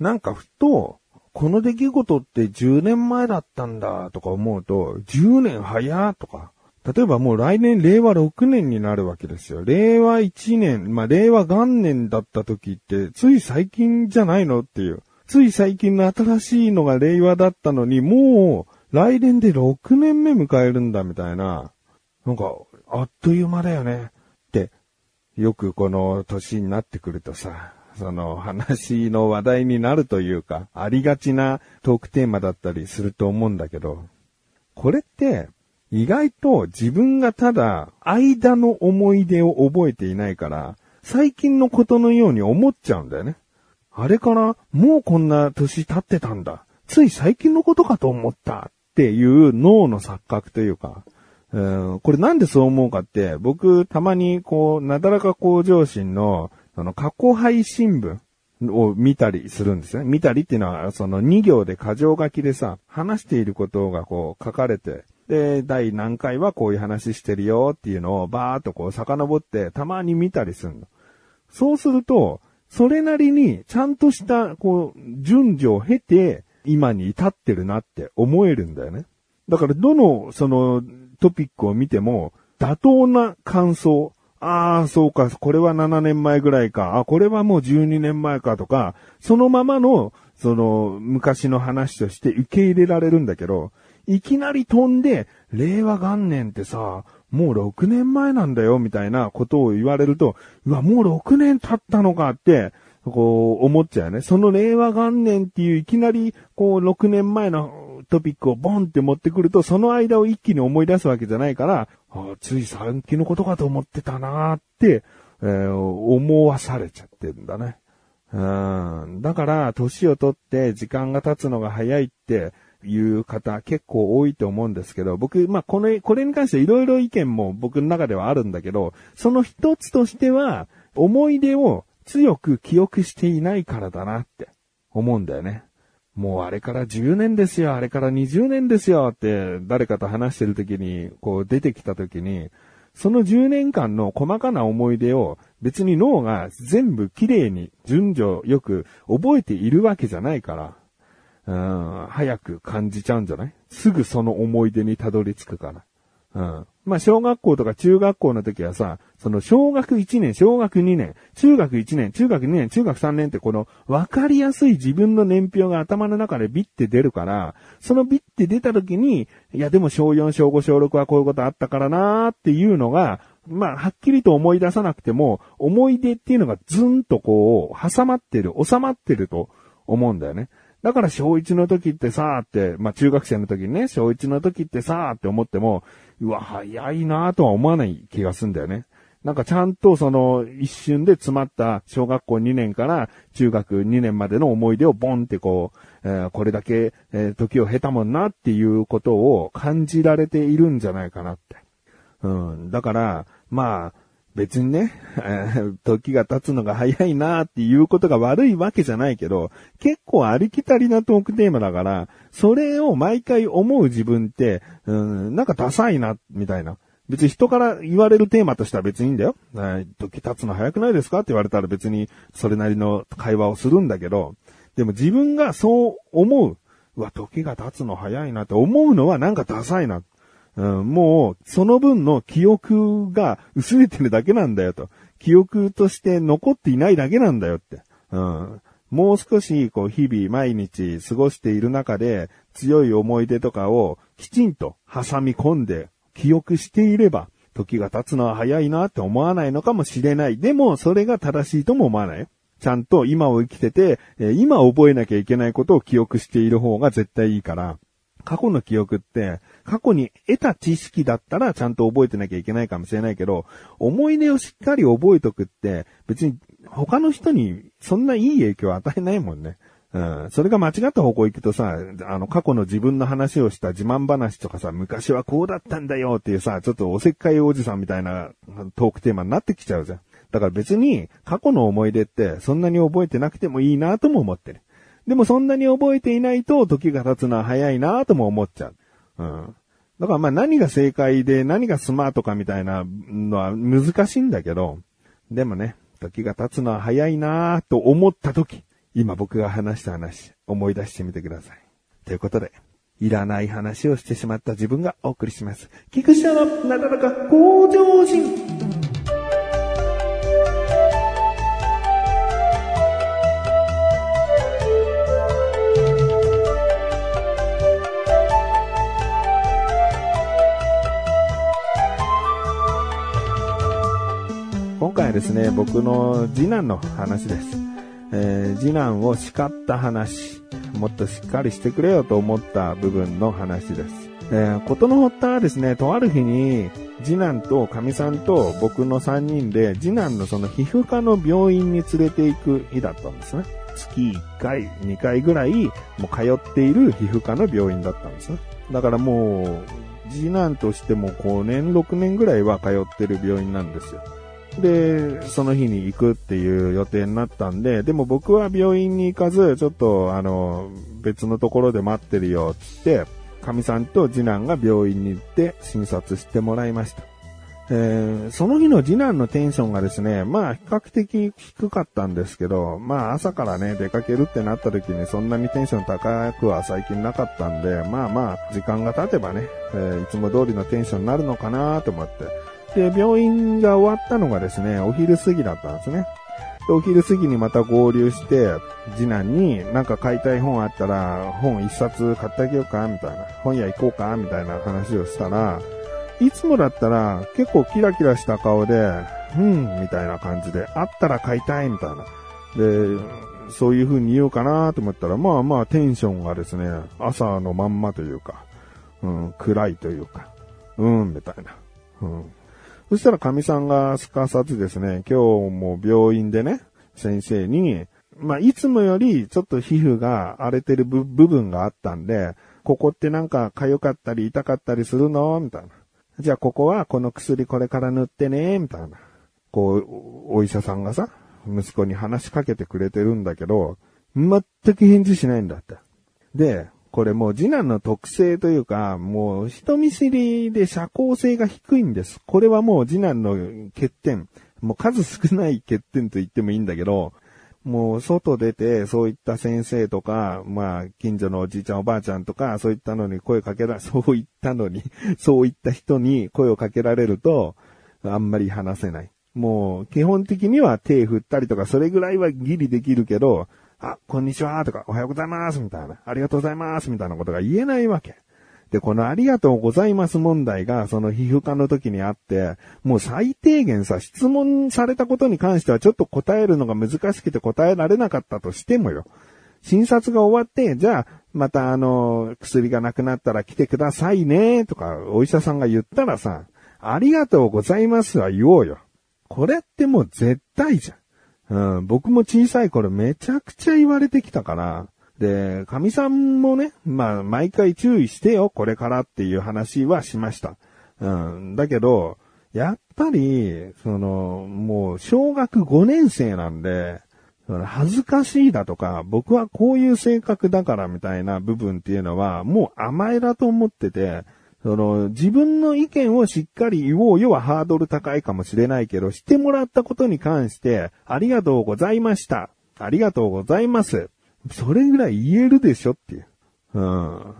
なんかふと、この出来事って10年前だったんだとか思うと、10年早とか、例えばもう来年令和6年になるわけですよ。令和1年、まあ、令和元年だった時って、つい最近じゃないのっていう。つい最近の新しいのが令和だったのに、もう来年で6年目迎えるんだみたいな。なんか、あっという間だよね。って、よくこの年になってくるとさ、その話の話題になるというか、ありがちなトークテーマだったりすると思うんだけど、これって、意外と自分がただ間の思い出を覚えていないから、最近のことのように思っちゃうんだよね。あれからもうこんな年経ってたんだ。つい最近のことかと思ったっていう脳の錯覚というか、うん、これなんでそう思うかって、僕たまにこう、なだらか向上心の、その過去配信文を見たりするんですね。見たりっていうのは、その2行で箇条書きでさ、話していることがこう書かれてで、第何回はこういう話してるよっていうのをバーっとこう遡ってたまに見たりするの。そうすると、それなりにちゃんとしたこう順序を経て今に至ってるなって思えるんだよね。だからどのそのトピックを見ても妥当な感想。ああ、そうか、これは7年前ぐらいか。あ、これはもう12年前かとか、そのままの、その、昔の話として受け入れられるんだけど、いきなり飛んで、令和元年ってさ、もう6年前なんだよ、みたいなことを言われると、うわ、もう6年経ったのかって、こう、思っちゃうね。その令和元年っていういきなり、こう、6年前のトピックをボンって持ってくると、その間を一気に思い出すわけじゃないから、つい最近のことかと思ってたなーって、えー、思わされちゃってんだね。うん。だから、年をとって時間が経つのが早いって、いう方結構多いと思うんですけど、僕、まあ、これ、これに関していろいろ意見も僕の中ではあるんだけど、その一つとしては、思い出を強く記憶していないからだなって思うんだよね。もうあれから10年ですよ、あれから20年ですよって誰かと話してる時に、こう出てきた時に、その10年間の細かな思い出を別に脳が全部綺麗に順序よく覚えているわけじゃないから、うん、早く感じちゃうんじゃない？すぐその思い出にたどり着くから。うん。まあ、小学校とか中学校の時はさ、その小学1年、小学2年、中学1年、中学2年、中学3年ってこの分かりやすい自分の年表が頭の中でビッて出るから、そのビッて出た時に、いやでも小4、小5、小6はこういうことあったからなーっていうのが、まあ、はっきりと思い出さなくても、思い出っていうのがずんとこう、挟まってる、収まってると思うんだよね。だから小1の時ってさーって、まあ中学生の時にね、小1の時ってさーって思っても、うわ、早いなーとは思わない気がすんだよね。なんかちゃんとその一瞬で詰まった小学校2年から中学2年までの思い出をボンってこう、えー、これだけ、えー、時を経たもんなっていうことを感じられているんじゃないかなって。うん。だから、まあ、別にね、時が経つのが早いなっていうことが悪いわけじゃないけど、結構ありきたりなトークテーマだから、それを毎回思う自分って、うん、なんかダサいな、みたいな。別に人から言われるテーマとしては別にいいんだよ。時経つの早くないですかって言われたら別にそれなりの会話をするんだけど、でも自分がそう思う、うわ、時が経つの早いなって思うのはなんかダサいな。うん、もう、その分の記憶が薄れてるだけなんだよと。記憶として残っていないだけなんだよって。うん。もう少し、こう、日々毎日過ごしている中で、強い思い出とかをきちんと挟み込んで記憶していれば、時が経つのは早いなって思わないのかもしれない。でも、それが正しいとも思わない。ちゃんと今を生きてて、今覚えなきゃいけないことを記憶している方が絶対いいから。過去の記憶って、過去に得た知識だったらちゃんと覚えてなきゃいけないかもしれないけど、思い出をしっかり覚えとくって、別に他の人にそんないい影響を与えないもんね。うん。それが間違った方向行くとさ、あの、過去の自分の話をした自慢話とかさ、昔はこうだったんだよっていうさ、ちょっとおせっかいおじさんみたいなトークテーマになってきちゃうじゃん。だから別に過去の思い出ってそんなに覚えてなくてもいいなとも思ってる。でもそんなに覚えていないと時が経つのは早いなとも思っちゃう。うん。だからまあ何が正解で何がスマートかみたいなのは難しいんだけど、でもね、時が経つのは早いなと思った時、今僕が話した話、思い出してみてください。ということで、いらない話をしてしまった自分がお送りします。菊池のなだらか向上心。今回はですね、僕の次男の話です。えー、次男を叱った話、もっとしっかりしてくれよと思った部分の話です。えー、ことの発端はですね、とある日に、次男と神さんと僕の3人で、次男のその皮膚科の病院に連れて行く日だったんですね。月1回、2回ぐらい、もう通っている皮膚科の病院だったんですね。だからもう、次男としても5年、6年ぐらいは通ってる病院なんですよ。で、その日に行くっていう予定になったんで、でも僕は病院に行かず、ちょっとあの、別のところで待ってるよっ、つって、神さんと次男が病院に行って診察してもらいました。えー、その日の次男のテンションがですね、まあ比較的低かったんですけど、まあ朝からね、出かけるってなった時にそんなにテンション高くは最近なかったんで、まあまあ時間が経てばね、えー、いつも通りのテンションになるのかなと思って、で、病院が終わったのがですね、お昼過ぎだったんですね。で、お昼過ぎにまた合流して、次男になんか買いたい本あったら、本一冊買ってあげようかみたいな。本屋行こうかみたいな話をしたら、いつもだったら結構キラキラした顔で、うん、みたいな感じで、あったら買いたいみたいな。で、そういう風に言おうかなと思ったら、まあまあテンションがですね、朝のまんまというか、うん、暗いというか、うん、みたいな。うん、そしたら神さんがすかさずですね、今日も病院でね、先生に、まあ、いつもよりちょっと皮膚が荒れてる部分があったんで、ここってなんか痒かったり痛かったりするのみたいな。じゃあここはこの薬これから塗ってねみたいな。こう、お医者さんがさ、息子に話しかけてくれてるんだけど、全く返事しないんだって。で、これもう次男の特性というか、もう人見知りで社交性が低いんです。これはもう次男の欠点。もう数少ない欠点と言ってもいいんだけど、もう外出て、そういった先生とか、まあ、近所のおじいちゃんおばあちゃんとか、そういったのに声かけら、そういったのに、そういった人に声をかけられると、あんまり話せない。もう、基本的には手振ったりとか、それぐらいはギリできるけど、あ、こんにちはとか、おはようございますみたいな、ありがとうございますみたいなことが言えないわけ。で、このありがとうございます問題が、その皮膚科の時にあって、もう最低限さ、質問されたことに関してはちょっと答えるのが難しくて答えられなかったとしてもよ。診察が終わって、じゃあ、またあの、薬がなくなったら来てくださいね、とか、お医者さんが言ったらさ、ありがとうございますは言おうよ。これってもう絶対じゃん。うん、僕も小さい頃めちゃくちゃ言われてきたから、で、神さんもね、まあ、毎回注意してよ、これからっていう話はしました。うん、だけど、やっぱり、その、もう、小学5年生なんで、恥ずかしいだとか、僕はこういう性格だからみたいな部分っていうのは、もう甘えだと思ってて、その、自分の意見をしっかり言おうよはハードル高いかもしれないけど、してもらったことに関して、ありがとうございました。ありがとうございます。それぐらい言えるでしょっていう。うん。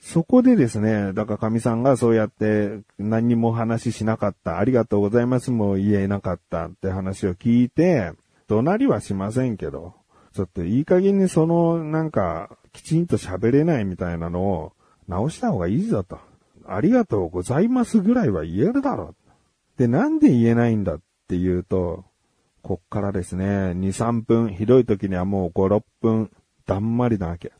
そこでですね、だから神さんがそうやって何にも話しなかった、ありがとうございますも言えなかったって話を聞いて、怒鳴りはしませんけど、ちょっといい加減にそのなんかきちんと喋れないみたいなのを直した方がいいぞと。ありがとうございますぐらいは言えるだろう。で、なんで言えないんだっていうと、こっからですね、2、3分、ひどい時にはもう5、6分、だんまりなわけ。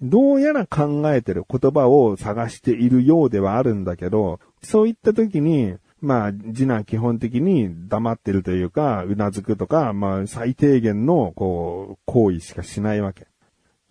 どうやら考えてる言葉を探しているようではあるんだけど、そういった時に、まあ、次男基本的に黙ってるというか、うなずくとか、まあ、最低限の、こう、行為しかしないわけ。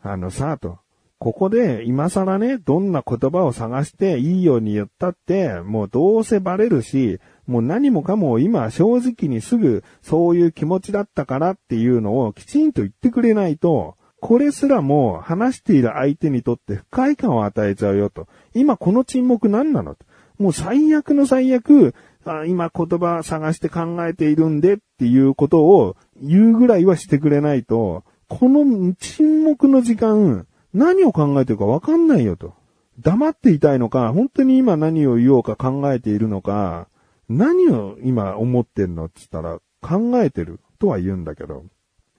あのさ、と。ここで今更ね、どんな言葉を探していいように言ったって、もうどうせバレるし、もう何もかも今正直にすぐそういう気持ちだったからっていうのをきちんと言ってくれないと、これすらも話している相手にとって不快感を与えちゃうよと。今この沈黙何なのともう最悪の最悪、あ今言葉探して考えているんでっていうことを言うぐらいはしてくれないと、この沈黙の時間、何を考えてるかわかんないよと。黙っていたいのか、本当に今何を言おうか考えているのか、何を今思ってんのって言ったら、考えてるとは言うんだけど。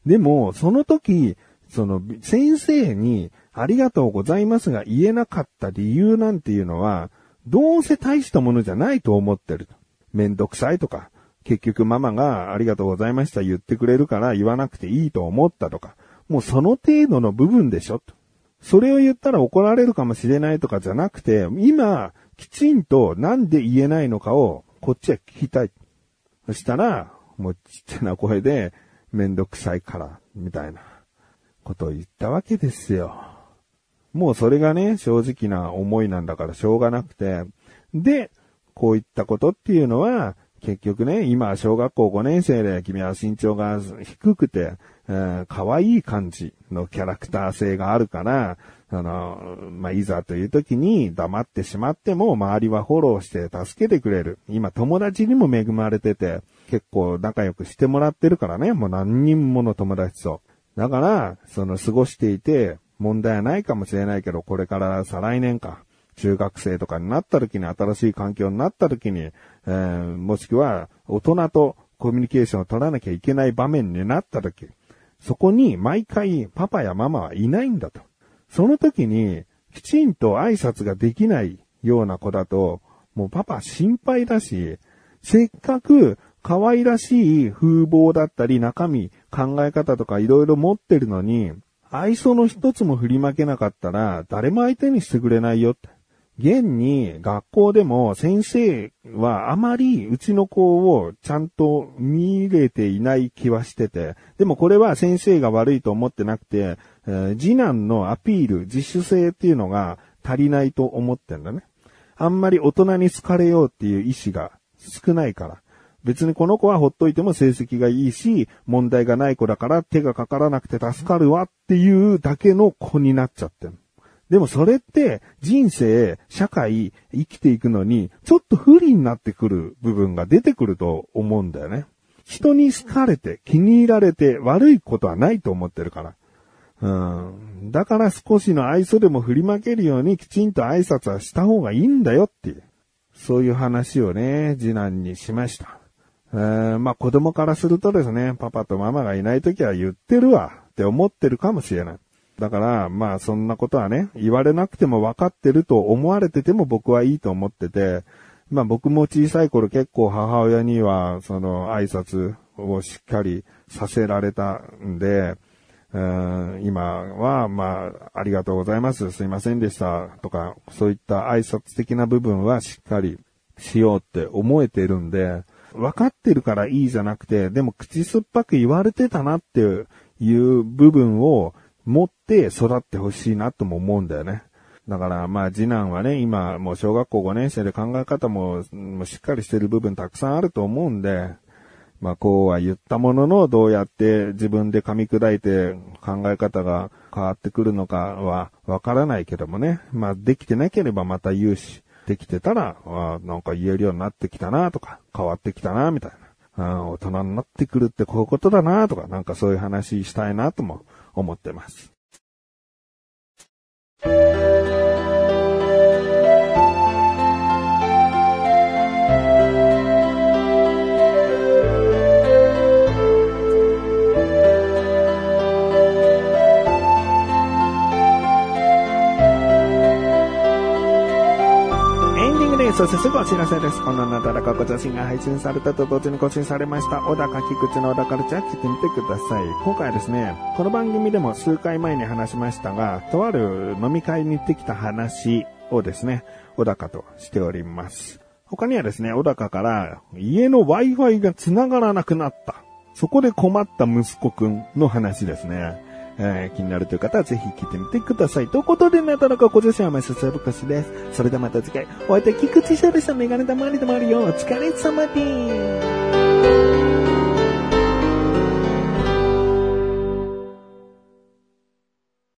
でも、その時、その、先生に、ありがとうございますが言えなかった理由なんていうのは、どうせ大したものじゃないと思ってる。めんどくさいとか、結局ママがありがとうございました言ってくれるから言わなくていいと思ったとか、もうその程度の部分でしょと。それを言ったら怒られるかもしれないとかじゃなくて、今、きちんとなんで言えないのかを、こっちは聞きたい。そしたら、もうちっちゃな声で、めんどくさいから、みたいな、ことを言ったわけですよ。もうそれがね、正直な思いなんだからしょうがなくて、で、こういったことっていうのは、結局ね、今、小学校5年生で君は身長が低くて、可愛い感じのキャラクター性があるから、あの、まあ、いざという時に黙ってしまっても周りはフォローして助けてくれる。今友達にも恵まれてて、結構仲良くしてもらってるからね、もう何人もの友達と。だから、その過ごしていて問題はないかもしれないけど、これから再来年か。中学生とかになった時に、新しい環境になった時に、えー、もしくは大人とコミュニケーションを取らなきゃいけない場面になった時、そこに毎回パパやママはいないんだと。その時にきちんと挨拶ができないような子だと、もうパパ心配だし、せっかく可愛らしい風貌だったり中身、考え方とか色々持ってるのに、愛想の一つも振りまけなかったら誰も相手にしてくれないよって。現に学校でも先生はあまりうちの子をちゃんと見入れていない気はしてて、でもこれは先生が悪いと思ってなくて、えー、次男のアピール、自主性っていうのが足りないと思ってんだね。あんまり大人に好かれようっていう意志が少ないから。別にこの子はほっといても成績がいいし、問題がない子だから手がかからなくて助かるわっていうだけの子になっちゃってる。でもそれって人生、社会、生きていくのにちょっと不利になってくる部分が出てくると思うんだよね。人に好かれて気に入られて悪いことはないと思ってるから。うん。だから少しの愛想でも振りまけるようにきちんと挨拶はした方がいいんだよっていう。そういう話をね、次男にしました。えー、まあ子供からするとですね、パパとママがいない時は言ってるわって思ってるかもしれない。だから、まあそんなことはね、言われなくても分かってると思われてても僕はいいと思ってて、まあ僕も小さい頃結構母親にはその挨拶をしっかりさせられたんで、うん今は、まあ、ありがとうございます。すいませんでした。とか、そういった挨拶的な部分はしっかりしようって思えてるんで、分かってるからいいじゃなくて、でも口酸っぱく言われてたなっていう部分を持って育ってほしいなとも思うんだよね。だからまあ次男はね、今もう小学校5年生で考え方ももうしっかりしてる部分たくさんあると思うんで、まあこうは言ったもののどうやって自分で噛み砕いて考え方が変わってくるのかはわからないけどもね。まあできてなければまた言うし、できてたら、あなんか言えるようになってきたなとか、変わってきたなみたいな。大人になってくるってこういうことだなとか、なんかそういう話したいなとも思ってます。そしてすぐお知らせです。このなだらかご写真が配信されたと同時に更新されました、小高菊池の小田カルチャー聞いてみてください。今回はですね、この番組でも数回前に話しましたが、とある飲み会に行ってきた話をですね、小高としております。他にはですね、小高から家の Wi-Fi が繋がらなくなった。そこで困った息子くんの話ですね。えー、気になるという方はぜひ聞いてみてください。ということで、なかなかご自身はまささやぶかしです。それではまた次回、お会いできくちしゃでしたメガネたまりでもあるよ。お疲れ様です。